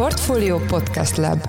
Portfolio Podcast Lab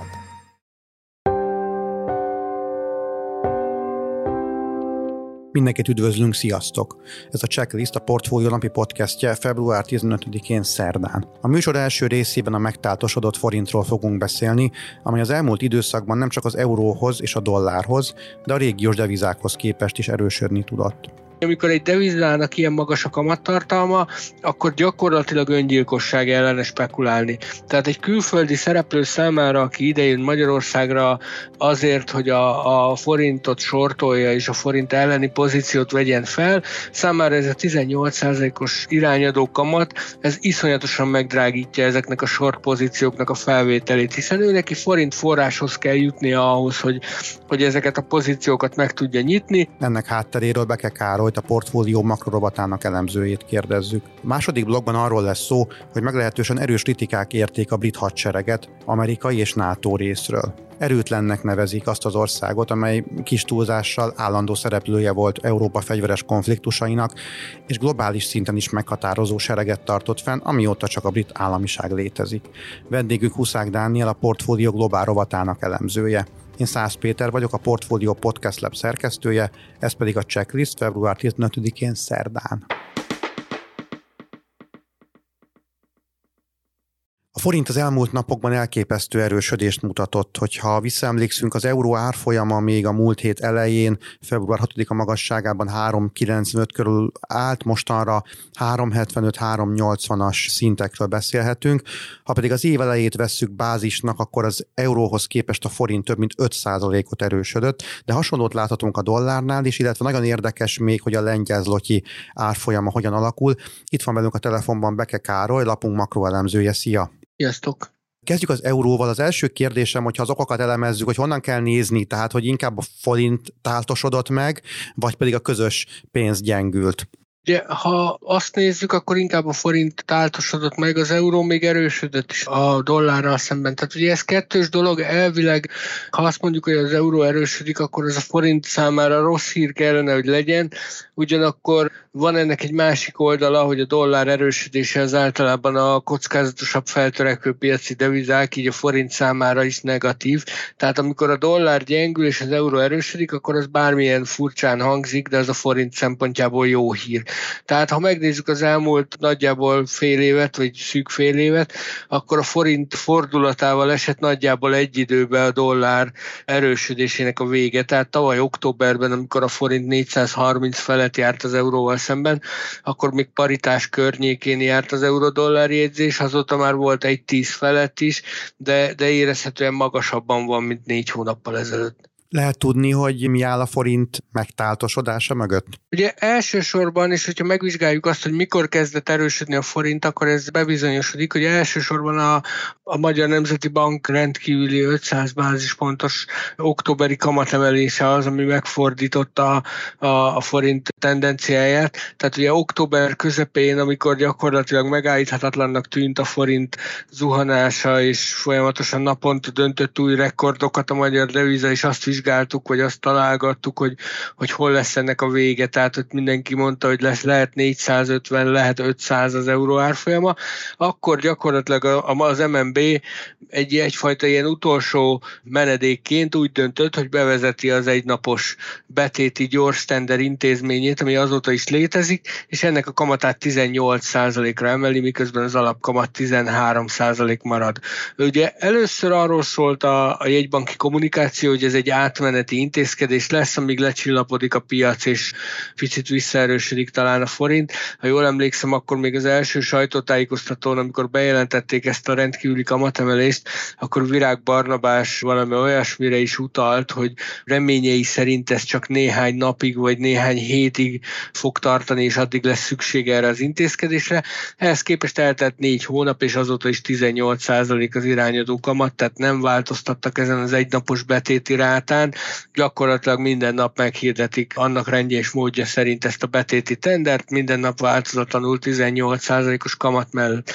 Mindenkit üdvözlünk, sziasztok! Ez a Checklist a Portfólió napi podcastje február 15-én szerdán. A műsor első részében a megtáltosodott forintról fogunk beszélni, amely az elmúlt időszakban nem csak az euróhoz és a dollárhoz, de a régiós devizákhoz képest is erősödni tudott. Amikor egy devizának ilyen magas a kamattartalma, akkor gyakorlatilag öngyilkosság ellene spekulálni. Tehát egy külföldi szereplő számára, aki idejön Magyarországra azért, hogy a, a forintot sortolja és a forint elleni pozíciót vegyen fel, számára ez a 18%-os irányadó kamat, ez iszonyatosan megdrágítja ezeknek a short pozícióknak a felvételét, hiszen ő neki forint forráshoz kell jutnia ahhoz, hogy, hogy ezeket a pozíciókat meg tudja nyitni. Ennek hátteréről kell Károly a portfólió makrorobatának elemzőjét kérdezzük. A második blogban arról lesz szó, hogy meglehetősen erős kritikák érték a brit hadsereget amerikai és NATO részről. Erőtlennek nevezik azt az országot, amely kis túlzással állandó szereplője volt Európa fegyveres konfliktusainak, és globális szinten is meghatározó sereget tartott fenn, amióta csak a brit államiság létezik. Vendégük Huszák Dániel, a portfólió globál rovatának elemzője. Én Szász Péter vagyok, a Portfolio Podcast Lab szerkesztője, ez pedig a checklist február 15-én szerdán. A forint az elmúlt napokban elképesztő erősödést mutatott, hogyha visszaemlékszünk, az euró árfolyama még a múlt hét elején, február 6-a magasságában 3,95 körül állt, mostanra 3,75-3,80-as szintekről beszélhetünk. Ha pedig az év elejét vesszük bázisnak, akkor az euróhoz képest a forint több mint 5%-ot erősödött, de hasonlót láthatunk a dollárnál is, illetve nagyon érdekes még, hogy a lengyel zlotyi árfolyama hogyan alakul. Itt van velünk a telefonban Beke Károly, lapunk makroelemzője. Szia! Sziasztok! Kezdjük az euróval. Az első kérdésem, hogyha az okokat elemezzük, hogy honnan kell nézni, tehát hogy inkább a forint táltosodott meg, vagy pedig a közös pénz gyengült. Ugye, ha azt nézzük, akkor inkább a forint táltosodott meg, az euró még erősödött is a dollárral szemben. Tehát ugye ez kettős dolog, elvileg, ha azt mondjuk, hogy az euró erősödik, akkor ez a forint számára rossz hír kellene, hogy legyen, ugyanakkor van ennek egy másik oldala, hogy a dollár erősödése az általában a kockázatosabb feltörekvő piaci devizák, így a forint számára is negatív. Tehát amikor a dollár gyengül és az euró erősödik, akkor az bármilyen furcsán hangzik, de az a forint szempontjából jó hír. Tehát ha megnézzük az elmúlt nagyjából fél évet, vagy szűk fél évet, akkor a forint fordulatával esett nagyjából egy időben a dollár erősödésének a vége. Tehát tavaly októberben, amikor a forint 430 felett járt az euróval szemben, akkor még paritás környékén járt az euró-dollár jegyzés, azóta már volt egy 10 felett is, de, de érezhetően magasabban van, mint négy hónappal ezelőtt. Lehet tudni, hogy mi áll a forint megtáltosodása mögött? Ugye elsősorban, és hogyha megvizsgáljuk azt, hogy mikor kezdett erősödni a forint, akkor ez bebizonyosodik, hogy elsősorban a, a Magyar Nemzeti Bank rendkívüli 500 bázispontos októberi kamatemelése az, ami megfordította a, a forint tendenciáját. Tehát ugye október közepén, amikor gyakorlatilag megállíthatatlannak tűnt a forint zuhanása, és folyamatosan naponta döntött új rekordokat a magyar deviza, és azt vizsgáltuk, vagy azt találgattuk, hogy, hogy hol lesz ennek a vége. Tehát, hogy mindenki mondta, hogy lesz, lehet 450, lehet 500 az euró árfolyama, akkor gyakorlatilag az MNB egy, egyfajta ilyen utolsó menedékként úgy döntött, hogy bevezeti az egynapos betéti gyors tender intézményét, ami azóta is létezik, és ennek a kamatát 18%-ra emeli, miközben az alapkamat 13% marad. Ugye először arról szólt a, a jegybanki kommunikáció, hogy ez egy átmeneti intézkedés lesz, amíg lecsillapodik a piac, és picit visszaerősödik talán a forint. Ha jól emlékszem, akkor még az első sajtótájékoztatón, amikor bejelentették ezt a rendkívüli kamatemelést, akkor Virág Barnabás valami olyasmire is utalt, hogy reményei szerint ez csak néhány napig vagy néhány hétig fog tartani, és addig lesz szükség erre az intézkedésre. Ehhez képest eltelt négy hónap, és azóta is 18% az irányadó kamat, tehát nem változtattak ezen az egynapos betéti rátán. Gyakorlatilag minden nap meghirdetik annak rendje és módja szerint ezt a betéti tendert, minden nap változatlanul 18%-os kamat mellett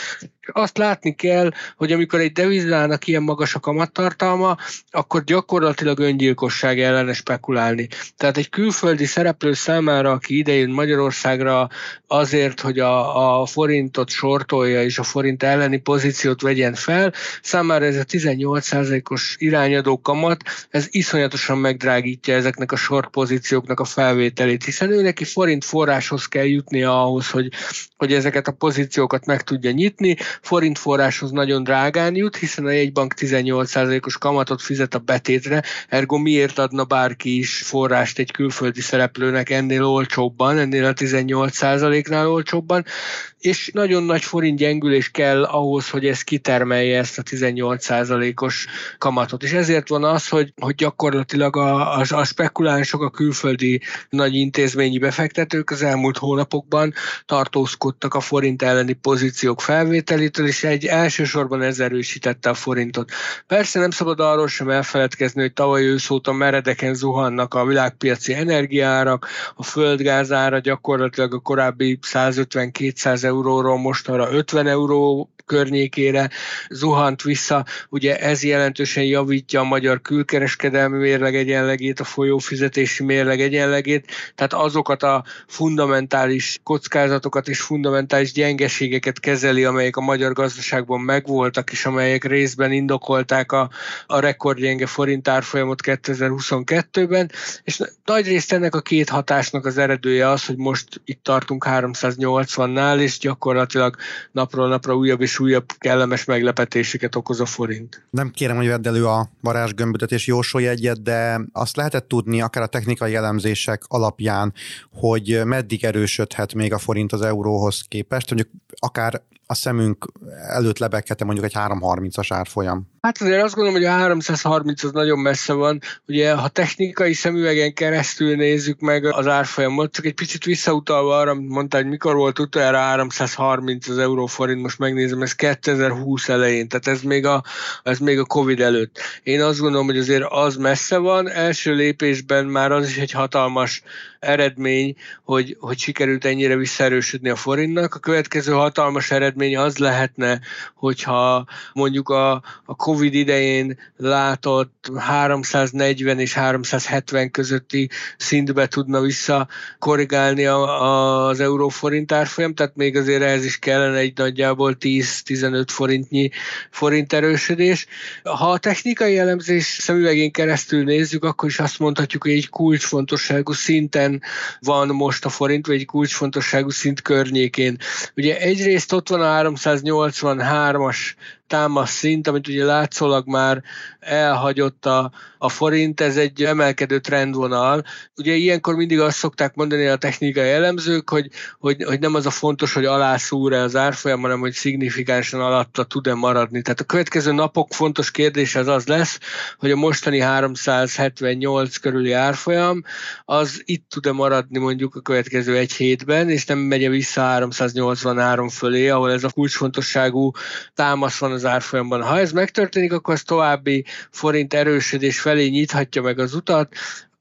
Azt látni kell, hogy amikor egy devizának ilyen magas a kamattartalma, akkor gyakorlatilag öngyilkosság ellene spekulálni. Tehát egy külföldi szereplő számára, aki idejön Magyarországra azért, hogy a, a forintot sortolja és a forint elleni pozíciót vegyen fel, számára ez a 18%-os irányadó kamat, ez iszonyatosan megdrágítja ezeknek a short pozícióknak a felvételét, hiszen ő neki forint forráshoz kell jutnia ahhoz, hogy, hogy ezeket a pozíciókat meg tudja nyitni, forint forráshoz nagyon drágán jut, hiszen a jegybank 18%-os kamatot fizet a betétre, ergo miért adna bárki is forrást egy külföldi szereplőnek ennél olcsóbban, ennél a 18%-nál olcsóbban, és nagyon nagy forint gyengülés kell ahhoz, hogy ez kitermelje ezt a 18%-os kamatot. És ezért van az, hogy, hogy gyakorlatilag a, a, a spekulánsok, a külföldi nagy intézményi befektetők az elmúlt hónapokban tartózkodtak a forint elleni pozíciók felvételétől, és egy elsősorban ez erősítette a forintot. Persze nem szabad arról sem elfeledkezni, hogy tavaly ősz óta meredeken zuhannak a világpiaci energiárak, a földgázára gyakorlatilag a korábbi 150-200 euróról most arra 50 euró környékére zuhant vissza. Ugye ez jelentősen javítja a magyar külkereskedelmi mérleg egyenlegét, a folyófizetési mérleg egyenlegét, tehát azokat a fundamentális kockázatokat és fundamentális gyengeségeket kezeli, amelyek a magyar gazdaságban megvoltak, és amelyek részben indokolták a, a rekordgyenge forint árfolyamot 2022-ben, és nagy részt ennek a két hatásnak az eredője az, hogy most itt tartunk 380-nál, és gyakorlatilag napról napra újabb és újabb kellemes meglepetéseket okoz a forint. Nem kérem, hogy vedd elő a varázsgömböt és jósolj egyet, de azt lehetett tudni akár a technikai elemzések alapján, hogy meddig erősödhet még a forint az euróhoz képest, mondjuk akár a szemünk előtt lebeghetne mondjuk egy 330-as árfolyam. Hát azért azt gondolom, hogy a 330 az nagyon messze van. Ugye, ha technikai szemüvegen keresztül nézzük meg az árfolyamot, csak egy picit visszautalva arra, mondta, hogy mikor volt utoljára 330 az euróforint, most megnézem, ez 2020 elején, tehát ez még, a, ez még a Covid előtt. Én azt gondolom, hogy azért az messze van, első lépésben már az is egy hatalmas eredmény, hogy, hogy sikerült ennyire visszaerősödni a forintnak. A következő hatalmas eredmény az lehetne, hogyha mondjuk a, a Covid idején látott 340 és 370 közötti szintbe tudna vissza korrigálni a, az euróforint árfolyam, tehát még azért ehhez is kellene egy nagyjából 10-15 forintnyi forint erősödés. Ha a technikai elemzés szemüvegén keresztül nézzük, akkor is azt mondhatjuk, hogy egy kulcsfontosságú szinten van most a forint, vagy egy kulcsfontosságú szint környékén. Ugye egyrészt ott van a 383-as támasz szint, amit ugye látszólag már elhagyott a, a forint, ez egy emelkedő trendvonal. Ugye ilyenkor mindig azt szokták mondani a technikai elemzők, hogy, hogy, hogy nem az a fontos, hogy alászúr-e az árfolyam, hanem hogy szignifikánsan alatta tud-e maradni. Tehát a következő napok fontos kérdés az az lesz, hogy a mostani 378 körüli árfolyam az itt tud-e maradni mondjuk a következő egy hétben, és nem megy vissza 383 fölé, ahol ez a kulcsfontosságú támasz van az árfolyamban. Ha ez megtörténik, akkor az további forint erősödés felé nyithatja meg az utat,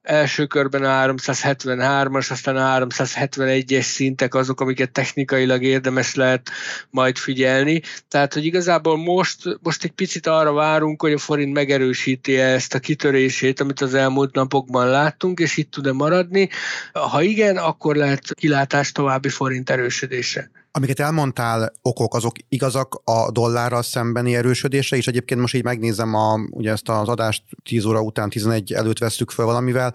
első körben a 373-as, aztán a 371-es szintek azok, amiket technikailag érdemes lehet majd figyelni. Tehát, hogy igazából most, most egy picit arra várunk, hogy a forint megerősíti ezt a kitörését, amit az elmúlt napokban láttunk, és itt tud-e maradni. Ha igen, akkor lehet kilátás további forint erősödése. Amiket elmondtál, okok, azok igazak a dollárral szembeni erősödése, és egyébként most így megnézem a, ugye ezt az adást 10 óra után 11 előtt vesztük fel valamivel,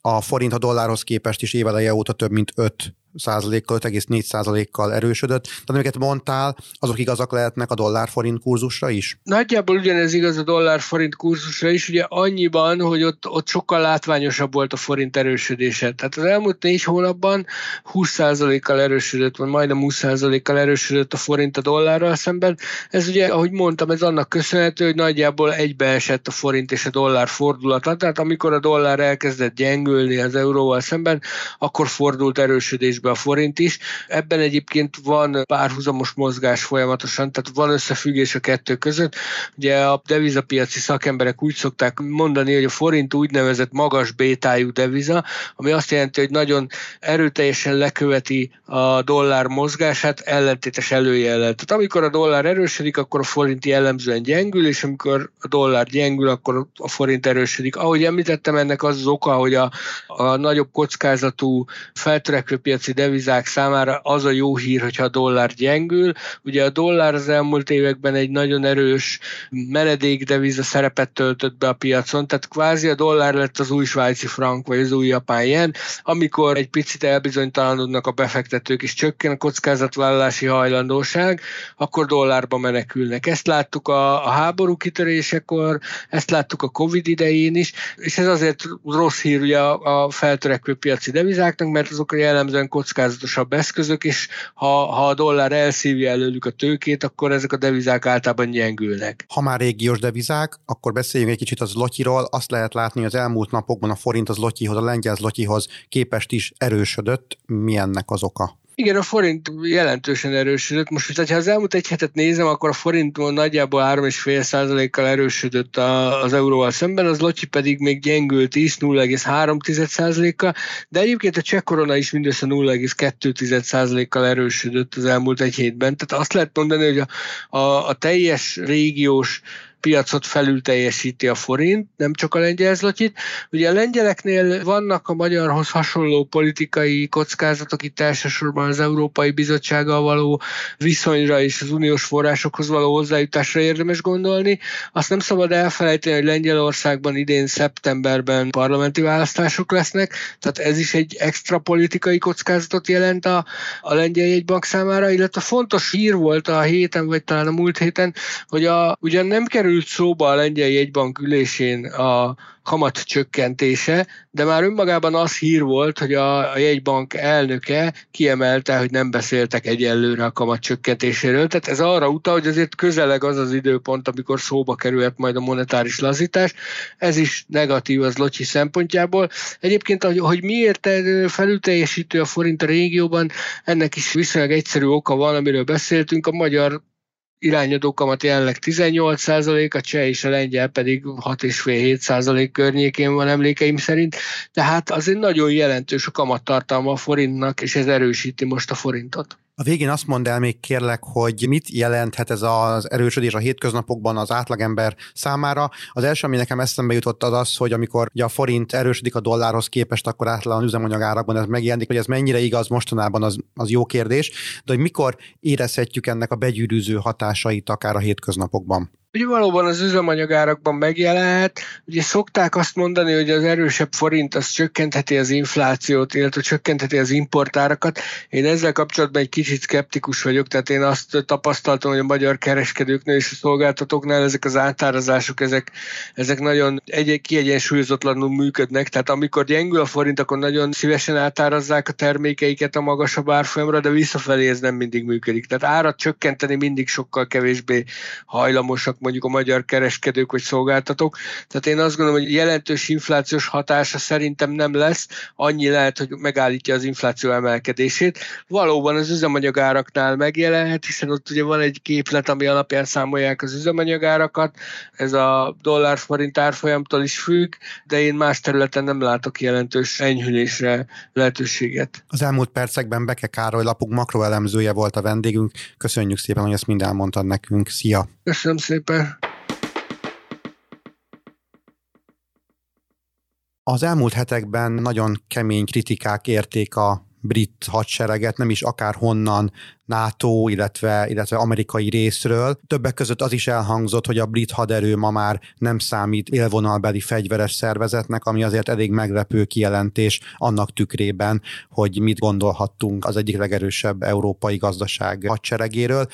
a forint a dollárhoz képest is éveleje óta több mint 5 százalékkal, 5,4 százalékkal erősödött. Tehát amiket mondtál, azok igazak lehetnek a dollár-forint kurzusra is? Nagyjából ugyanez igaz a dollár-forint kurzusra is, ugye annyiban, hogy ott, ott sokkal látványosabb volt a forint erősödése. Tehát az elmúlt négy hónapban 20 százalékkal erősödött, vagy majdnem 20 százalékkal erősödött a forint a dollárral szemben. Ez ugye, ahogy mondtam, ez annak köszönhető, hogy nagyjából egybeesett a forint és a dollár fordulata. Tehát amikor a dollár elkezdett gyengülni az euróval szemben, akkor fordult erősödés kevésbé a forint is. Ebben egyébként van párhuzamos mozgás folyamatosan, tehát van összefüggés a kettő között. Ugye a devizapiaci szakemberek úgy szokták mondani, hogy a forint úgynevezett magas bétájú deviza, ami azt jelenti, hogy nagyon erőteljesen leköveti a dollár mozgását ellentétes előjellel. Tehát amikor a dollár erősödik, akkor a forint jellemzően gyengül, és amikor a dollár gyengül, akkor a forint erősödik. Ahogy említettem, ennek az az oka, hogy a, a nagyobb kockázatú feltörekvő piaci devizák számára az a jó hír, hogyha a dollár gyengül. Ugye a dollár az elmúlt években egy nagyon erős menedékdeviza szerepet töltött be a piacon, tehát kvázi a dollár lett az új svájci frank, vagy az új japán yen, amikor egy picit elbizonytalanodnak a befektetők, és csökken a kockázatvállalási hajlandóság, akkor dollárba menekülnek. Ezt láttuk a, a háború kitörésekor, ezt láttuk a Covid idején is, és ez azért rossz hír ugye a, a feltörekvő piaci devizáknak, mert azok jellemzően kockázatosabb eszközök, és ha, ha a dollár elszívja előlük a tőkét, akkor ezek a devizák általában gyengülnek. Ha már régiós devizák, akkor beszéljünk egy kicsit az lotyiról. Azt lehet látni, hogy az elmúlt napokban a forint az lotyihoz, a lengyel lotyihoz képest is erősödött. Mi ennek az oka? Igen, a forint jelentősen erősödött. Most, hogyha az elmúlt egy hetet nézem, akkor a forint nagyjából 3,5%-kal erősödött az euróval szemben, az lotyi pedig még gyengült is 0,3%-kal, de egyébként a cseh korona is mindössze 0,2%-kal erősödött az elmúlt egy hétben. Tehát azt lehet mondani, hogy a, a, a teljes régiós piacot felül teljesíti a forint, nem csak a lengyel zlotyit. Ugye a lengyeleknél vannak a magyarhoz hasonló politikai kockázatok, itt elsősorban az Európai Bizottsággal való viszonyra és az uniós forrásokhoz való hozzájutásra érdemes gondolni. Azt nem szabad elfelejteni, hogy Lengyelországban idén szeptemberben parlamenti választások lesznek, tehát ez is egy extra politikai kockázatot jelent a, a lengyel jegybank számára, illetve fontos hír volt a héten, vagy talán a múlt héten, hogy a, ugyan nem kerül került szóba a lengyel jegybank ülésén a kamat csökkentése, de már önmagában az hír volt, hogy a, a jegybank elnöke kiemelte, hogy nem beszéltek egyelőre a kamat csökkentéséről. Tehát ez arra utal, hogy azért közeleg az az időpont, amikor szóba kerülhet majd a monetáris lazítás. Ez is negatív az Locsi szempontjából. Egyébként, hogy, hogy miért felülteljesítő a forint a régióban, ennek is viszonylag egyszerű oka van, amiről beszéltünk. A magyar irányadó kamat jelenleg 18% a cseh és a lengyel pedig 6,5-7 környékén van emlékeim szerint, tehát azért nagyon jelentős a kamattartalma a forintnak, és ez erősíti most a forintot. A végén azt mondd el még kérlek, hogy mit jelenthet ez az erősödés a hétköznapokban az átlagember számára. Az első, ami nekem eszembe jutott, az az, hogy amikor ugye a forint erősödik a dollárhoz képest, akkor általában üzemanyagárakban ez megjelenik, hogy ez mennyire igaz mostanában, az, az jó kérdés, de hogy mikor érezhetjük ennek a begyűrűző hatásait akár a hétköznapokban. Ugye valóban az üzemanyagárakban megjelent, ugye szokták azt mondani, hogy az erősebb forint az csökkentheti az inflációt, illetve csökkentheti az importárakat. Én ezzel kapcsolatban egy kicsit skeptikus vagyok, tehát én azt tapasztaltam, hogy a magyar kereskedőknél és a szolgáltatóknál ezek az átárazások, ezek, ezek nagyon egy kiegyensúlyozatlanul működnek, tehát amikor gyengül a forint, akkor nagyon szívesen átárazzák a termékeiket a magasabb árfolyamra, de visszafelé ez nem mindig működik. Tehát árat csökkenteni mindig sokkal kevésbé hajlamosak mondjuk a magyar kereskedők vagy szolgáltatók. Tehát én azt gondolom, hogy jelentős inflációs hatása szerintem nem lesz, annyi lehet, hogy megállítja az infláció emelkedését. Valóban az üzemanyagáraknál megjelenhet, hiszen ott ugye van egy képlet, ami alapján számolják az üzemanyagárakat, ez a dollár-forint árfolyamtól is függ, de én más területen nem látok jelentős enyhülésre lehetőséget. Az elmúlt percekben Beke Károly lapunk makroelemzője volt a vendégünk. Köszönjük szépen, hogy ezt mind elmondtad nekünk. Szia! Köszönöm szépen! Szépen! Az elmúlt hetekben nagyon kemény kritikák érték a brit hadsereget, nem is akár honnan, NATO, illetve, illetve amerikai részről. Többek között az is elhangzott, hogy a brit haderő ma már nem számít élvonalbeli fegyveres szervezetnek, ami azért elég meglepő kijelentés annak tükrében, hogy mit gondolhattunk az egyik legerősebb európai gazdaság hadseregéről.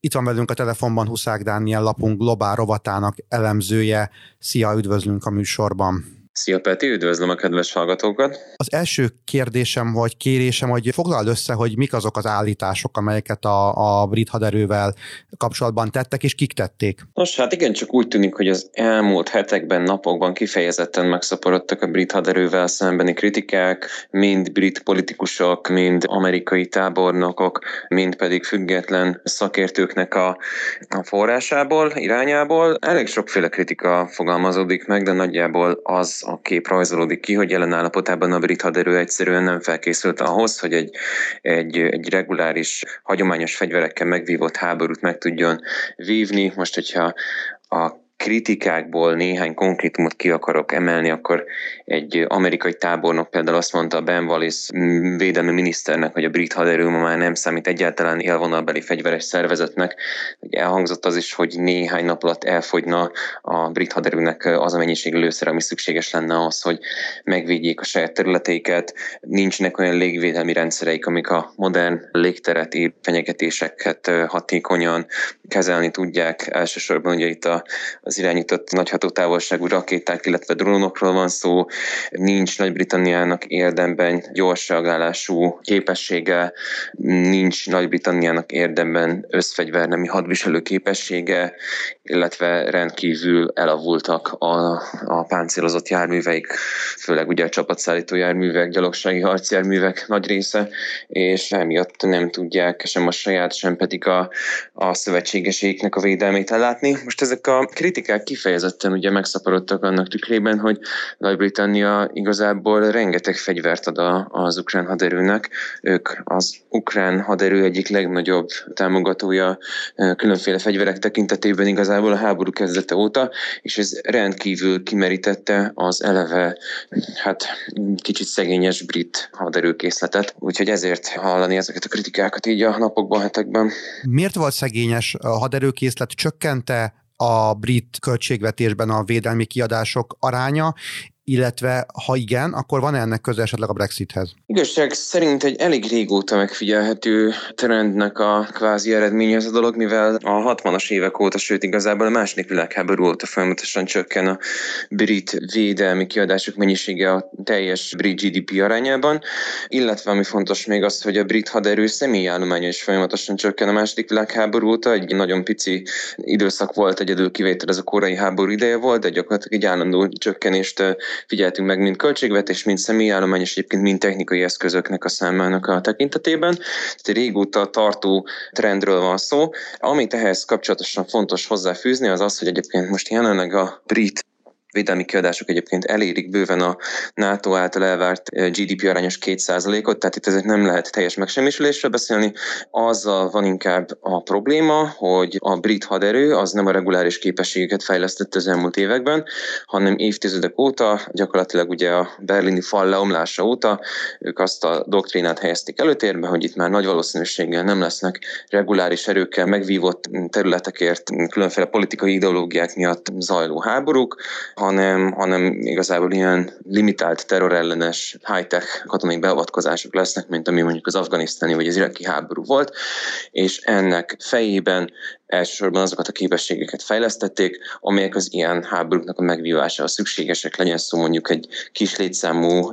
Itt van velünk a telefonban Huszák Dániel lapunk globál rovatának elemzője. Szia, üdvözlünk a műsorban! Szia Peti, üdvözlöm a kedves hallgatókat! Az első kérdésem vagy kérésem, hogy foglald össze, hogy mik azok az állítások, amelyeket a, a brit haderővel kapcsolatban tettek, és kik tették. Nos, hát igen, csak úgy tűnik, hogy az elmúlt hetekben, napokban kifejezetten megszaporodtak a brit haderővel szembeni kritikák, mind brit politikusok, mind amerikai tábornokok, mind pedig független szakértőknek a, a forrásából, irányából. Elég sokféle kritika fogalmazódik meg, de nagyjából az a kép rajzolódik ki, hogy jelen állapotában a brit haderő egyszerűen nem felkészült ahhoz, hogy egy, egy, egy reguláris, hagyományos fegyverekkel megvívott háborút meg tudjon vívni. Most, hogyha a kritikákból néhány konkrétumot ki akarok emelni, akkor egy amerikai tábornok például azt mondta Ben Wallace védelmi miniszternek, hogy a brit haderő ma már nem számít egyáltalán élvonalbeli fegyveres szervezetnek. Elhangzott az is, hogy néhány nap alatt elfogyna a brit haderőnek az a mennyiség lőszer, ami szükséges lenne ahhoz, hogy megvédjék a saját területeiket. Nincsenek olyan légvédelmi rendszereik, amik a modern légteret fenyegetéseket hatékonyan kezelni tudják. Elsősorban ugye itt a, az irányított nagy hatótávolságú rakéták, illetve drónokról van szó. Nincs Nagy-Britanniának érdemben gyors reagálású képessége, nincs Nagy-Britanniának érdemben összfegyvernemi hadviselő képessége, illetve rendkívül elavultak a, a páncélozott járműveik, főleg ugye a csapatszállító járművek, gyalogsági harcjárművek nagy része, és emiatt nem tudják sem a saját, sem pedig a, a szövetségeségnek a védelmét ellátni. Most ezek a kritikák kifejezetten ugye megszaporodtak annak tükrében, hogy Nagy-Britannia igazából rengeteg fegyvert ad a, az ukrán haderőnek. Ők az ukrán haderő egyik legnagyobb támogatója különféle fegyverek tekintetében igazából a háború kezdete óta, és ez rendkívül kimerítette az eleve hát kicsit szegényes brit haderőkészletet, úgyhogy ezért hallani ezeket a kritikákat így a napokban, hetekben. Miért volt szegényes a haderőkészlet? Csökkente a brit költségvetésben a védelmi kiadások aránya, illetve ha igen, akkor van ennek köze esetleg a Brexithez? Igazság szerint egy elég régóta megfigyelhető trendnek a kvázi eredménye ez a dolog, mivel a 60-as évek óta, sőt igazából a második világháború óta folyamatosan csökken a brit védelmi kiadások mennyisége a teljes brit GDP arányában, illetve ami fontos még az, hogy a brit haderő személyállománya is folyamatosan csökken a második világháború óta, egy nagyon pici időszak volt, egyedül kivétel ez a korai háború ideje volt, de gyakorlatilag egy állandó csökkenést figyeltünk meg mind költségvetés, mind személyállomány, és egyébként mind technikai eszközöknek a számának a tekintetében. Tehát régóta tartó trendről van szó. Amit ehhez kapcsolatosan fontos hozzáfűzni, az az, hogy egyébként most jelenleg a brit védelmi kiadások egyébként elérik bőven a NATO által elvárt eh, GDP arányos 2%-ot, tehát itt ezért nem lehet teljes megsemmisülésről beszélni. Azzal van inkább a probléma, hogy a brit haderő az nem a reguláris képességeket fejlesztett az elmúlt években, hanem évtizedek óta, gyakorlatilag ugye a berlini fal leomlása óta ők azt a doktrínát helyezték előtérbe, hogy itt már nagy valószínűséggel nem lesznek reguláris erőkkel megvívott területekért különféle politikai ideológiák miatt zajló háborúk, hanem, hanem igazából ilyen limitált terrorellenes high-tech katonai beavatkozások lesznek, mint ami mondjuk az afganisztáni vagy az iraki háború volt, és ennek fejében elsősorban azokat a képességeket fejlesztették, amelyek az ilyen háborúknak a megvívásához szükségesek, legyen szó mondjuk egy kis létszámú,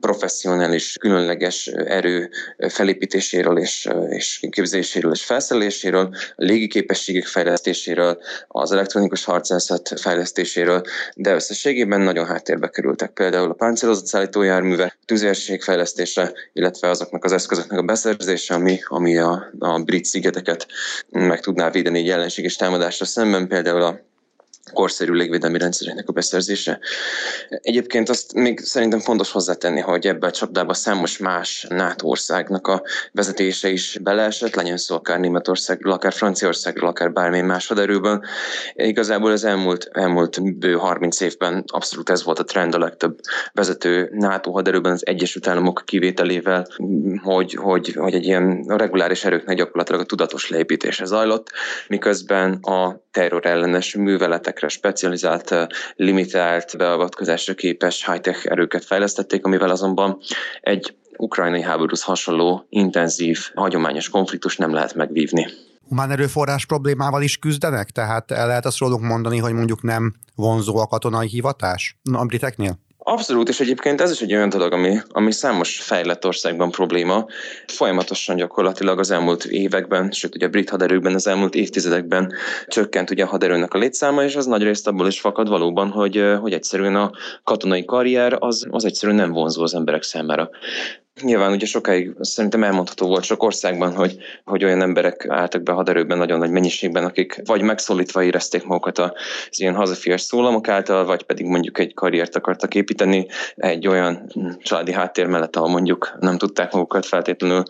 professzionális, különleges erő felépítéséről és, és képzéséről és felszereléséről, a légi képességek fejlesztéséről, az elektronikus harcászat fejlesztéséről, de összességében nagyon háttérbe kerültek. Például a páncélozott szállítójárművek, tüzérség fejlesztése, illetve azoknak az eszközöknek a beszerzése, ami, ami a, a brit szigeteket meg tudná védeni egy ellenséges támadásra szemben, például a korszerű légvédelmi rendszerének a beszerzése. Egyébként azt még szerintem fontos hozzátenni, hogy ebbe a csapdába számos más NATO országnak a vezetése is beleesett, legyen szó akár Németországról, akár Franciaországról, akár bármilyen más haderőből. Igazából az elmúlt, elmúlt bő 30 évben abszolút ez volt a trend a legtöbb vezető NATO haderőben az Egyesült Államok kivételével, hogy, hogy, hogy egy ilyen reguláris erőknek gyakorlatilag a tudatos leépítése zajlott, miközben a terrorellenes műveletekre specializált, limitált beavatkozásra képes high-tech erőket fejlesztették, amivel azonban egy ukrajnai háborúhoz hasonló intenzív, hagyományos konfliktus nem lehet megvívni humán erőforrás problémával is küzdenek? Tehát el lehet azt róluk mondani, hogy mondjuk nem vonzó a katonai hivatás a briteknél? Abszolút, és egyébként ez is egy olyan dolog, ami, ami számos fejlett országban probléma. Folyamatosan gyakorlatilag az elmúlt években, sőt ugye a brit haderőkben az elmúlt évtizedekben csökkent ugye a haderőnek a létszáma, és az nagy részt abból is fakad valóban, hogy, hogy egyszerűen a katonai karrier az, az egyszerűen nem vonzó az emberek számára. Nyilván ugye sokáig szerintem elmondható volt sok országban, hogy, hogy olyan emberek álltak be haderőben nagyon nagy mennyiségben, akik vagy megszólítva érezték magukat az ilyen hazafias szólamok által, vagy pedig mondjuk egy karriert akartak építeni egy olyan családi háttér mellett, ahol mondjuk nem tudták magukat feltétlenül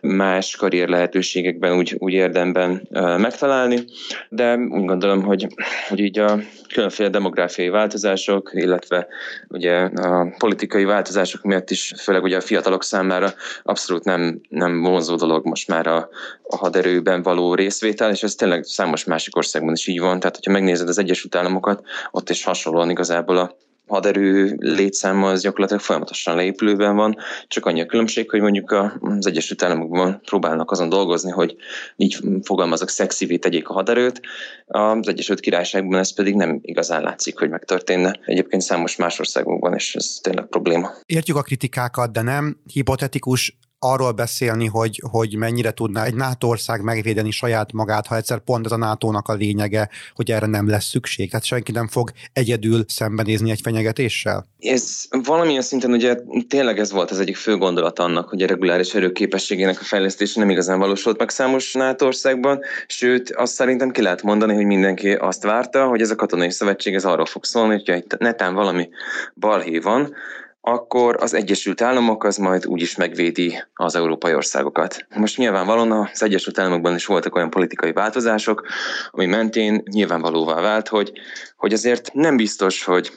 más karrier lehetőségekben úgy, úgy érdemben megtalálni. De úgy gondolom, hogy, hogy így a különféle demográfiai változások, illetve ugye a politikai változások miatt is, főleg ugye a fiatalok számára abszolút nem, nem vonzó dolog most már a, a haderőben való részvétel, és ez tényleg számos másik országban is így van. Tehát, hogyha megnézed az Egyesült Államokat, ott is hasonlóan igazából a haderő létszáma az gyakorlatilag folyamatosan leépülőben van, csak annyi a különbség, hogy mondjuk az Egyesült Államokban próbálnak azon dolgozni, hogy így fogalmazok, szexivé tegyék a haderőt, az Egyesült Királyságban ez pedig nem igazán látszik, hogy megtörténne. Egyébként számos más országokban, és ez tényleg probléma. Értjük a kritikákat, de nem hipotetikus arról beszélni, hogy, hogy mennyire tudná egy NATO ország megvédeni saját magát, ha egyszer pont ez a NATO-nak a lényege, hogy erre nem lesz szükség. Tehát senki nem fog egyedül szembenézni egy fenyegetéssel? Ez valamilyen szinten ugye tényleg ez volt az egyik fő gondolat annak, hogy a reguláris erők képességének a fejlesztése nem igazán valósult meg számos NATO országban, sőt azt szerintem ki lehet mondani, hogy mindenki azt várta, hogy ez a katonai szövetség ez arról fog szólni, itt netán valami balhé van, akkor az Egyesült Államok az majd úgyis megvédi az európai országokat. Most nyilvánvalóan az Egyesült Államokban is voltak olyan politikai változások, ami mentén nyilvánvalóvá vált, hogy, hogy azért nem biztos, hogy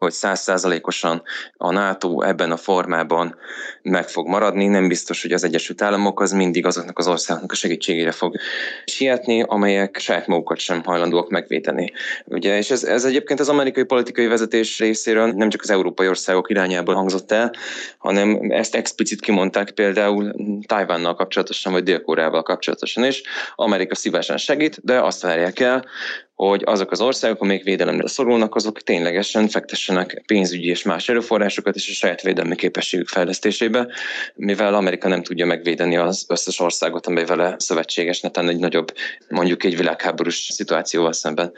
hogy százszázalékosan a NATO ebben a formában meg fog maradni. Nem biztos, hogy az Egyesült Államok az mindig azoknak az országoknak a segítségére fog sietni, amelyek saját magukat sem hajlandóak megvédeni. Ugye, és ez, ez egyébként az amerikai politikai vezetés részéről nem csak az európai országok irányából hangzott el, hanem ezt explicit kimondták például Tajvánnal kapcsolatosan, vagy Dél-Koreával kapcsolatosan is. Amerika szívesen segít, de azt várják el, hogy azok az országok, amelyek védelemre szorulnak, azok ténylegesen fektessenek pénzügyi és más erőforrásokat és a saját védelmi képességük fejlesztésébe, mivel Amerika nem tudja megvédeni az összes országot, amely vele szövetséges, netán egy nagyobb, mondjuk egy világháborús szituációval szemben.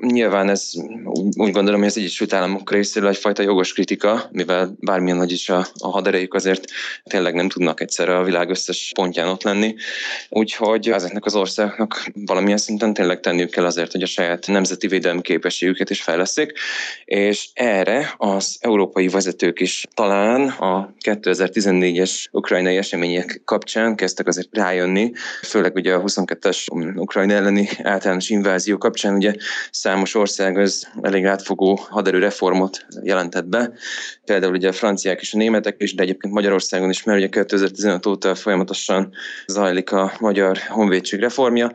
Nyilván ez úgy gondolom, hogy az Egyesült Államok részéről egyfajta jogos kritika, mivel bármilyen nagy is a, a haderejük, azért tényleg nem tudnak egyszerre a világ összes pontján ott lenni. Úgyhogy ezeknek az országoknak valamilyen szinten tényleg tenniük kell azért, hogy a saját nemzeti védelmi képességüket is fejleszik, és erre az európai vezetők is talán a 2014-es ukrajnai események kapcsán kezdtek azért rájönni, főleg ugye a 22-es Ukrajna elleni általános invázió kapcsán ugye számos ország az elég átfogó haderőreformot jelentett be, például ugye a franciák és a németek is, de egyébként Magyarországon is, mert ugye 2015 óta folyamatosan zajlik a magyar honvédség reformja,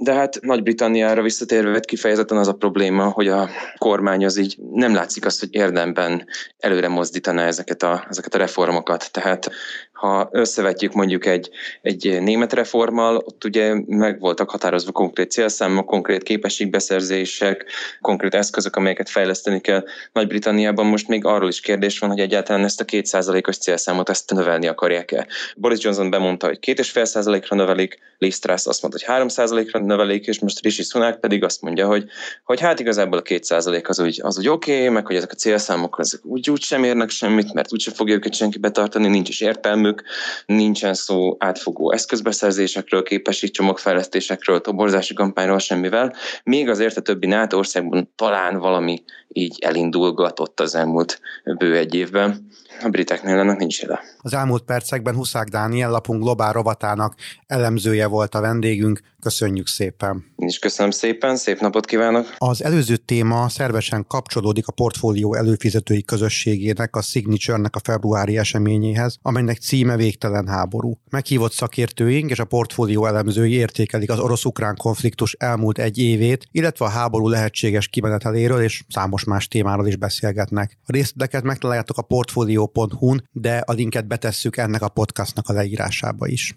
de hát Nagy-Britanniára visszatérve kifejezetten az a probléma, hogy a kormány az így nem látszik azt, hogy érdemben előre mozdítaná ezeket a, ezeket a reformokat. Tehát ha összevetjük mondjuk egy, egy német reformmal, ott ugye meg voltak határozva konkrét célszámok, konkrét képességbeszerzések, konkrét eszközök, amelyeket fejleszteni kell. Nagy-Britanniában most még arról is kérdés van, hogy egyáltalán ezt a kétszázalékos célszámot ezt növelni akarják-e. Boris Johnson bemondta, hogy két és fél százalékra növelik, Liz Truss azt mondta, hogy három százalékra növelik, és most Rishi Sunak pedig azt mondja, hogy, hogy hát igazából a két százalék az úgy, az úgy oké, okay, meg hogy ezek a célszámok azok úgy, úgy sem érnek semmit, mert úgyse fogja őket senki betartani, nincs is értelmű figyelmük, nincsen szó átfogó eszközbeszerzésekről, képességcsomagfejlesztésekről, toborzási kampányról, semmivel. Még azért a többi NATO országban talán valami így elindulgatott az elmúlt bő egy évben. A briteknél ennek nincs jele. Az elmúlt percekben Huszák Dániel lapunk globál rovatának elemzője volt a vendégünk. Köszönjük szépen! Én is köszönöm szépen, szép napot kívánok! Az előző téma szervesen kapcsolódik a portfólió előfizetői közösségének, a Signature-nek a februári eseményéhez, amelynek címe Végtelen háború. Meghívott szakértőink és a portfólió elemzői értékelik az orosz-ukrán konfliktus elmúlt egy évét, illetve a háború lehetséges kimeneteléről és számos más témáról is beszélgetnek. A részleteket megtaláljátok a portfolio.hu-n, de a linket betesszük ennek a podcastnak a leírásába is.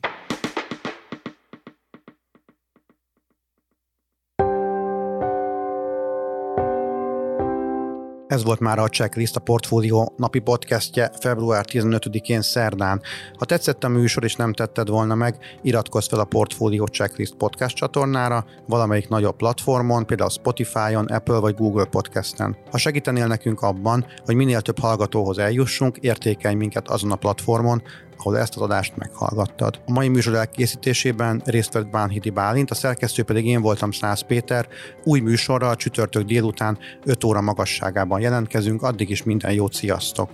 Ez volt már a Checklist, a Portfólió napi podcastje február 15-én szerdán. Ha tetszett a műsor és nem tetted volna meg, iratkozz fel a Portfólió Checklist podcast csatornára, valamelyik nagyobb platformon, például Spotify-on, Apple vagy Google podcasten. Ha segítenél nekünk abban, hogy minél több hallgatóhoz eljussunk, értékelj minket azon a platformon, ahol ezt az adást meghallgattad. A mai műsor elkészítésében részt vett Bánhidi Bálint, a szerkesztő pedig én voltam Szász Péter. Új műsorral csütörtök délután 5 óra magasságában jelentkezünk, addig is minden jót, sziasztok!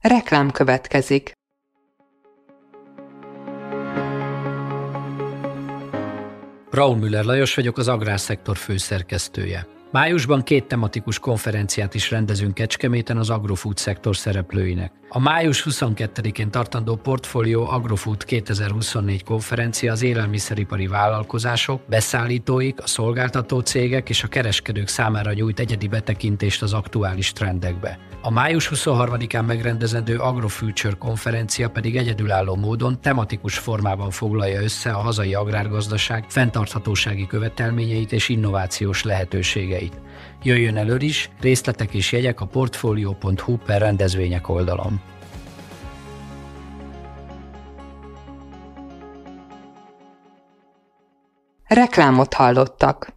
Reklám következik. Raúl Müller Lajos vagyok, az Agrárszektor főszerkesztője. Májusban két tematikus konferenciát is rendezünk Kecskeméten az agrofood szektor szereplőinek. A május 22-én tartandó Portfolio Agrofood 2024 konferencia az élelmiszeripari vállalkozások, beszállítóik, a szolgáltató cégek és a kereskedők számára nyújt egyedi betekintést az aktuális trendekbe. A május 23-án megrendezendő Agrofuture konferencia pedig egyedülálló módon tematikus formában foglalja össze a hazai agrárgazdaság fenntarthatósági követelményeit és innovációs lehetőségeit. Jöjjön elő is, részletek és jegyek a portfolio.hu per rendezvények oldalon. Reklámot hallottak.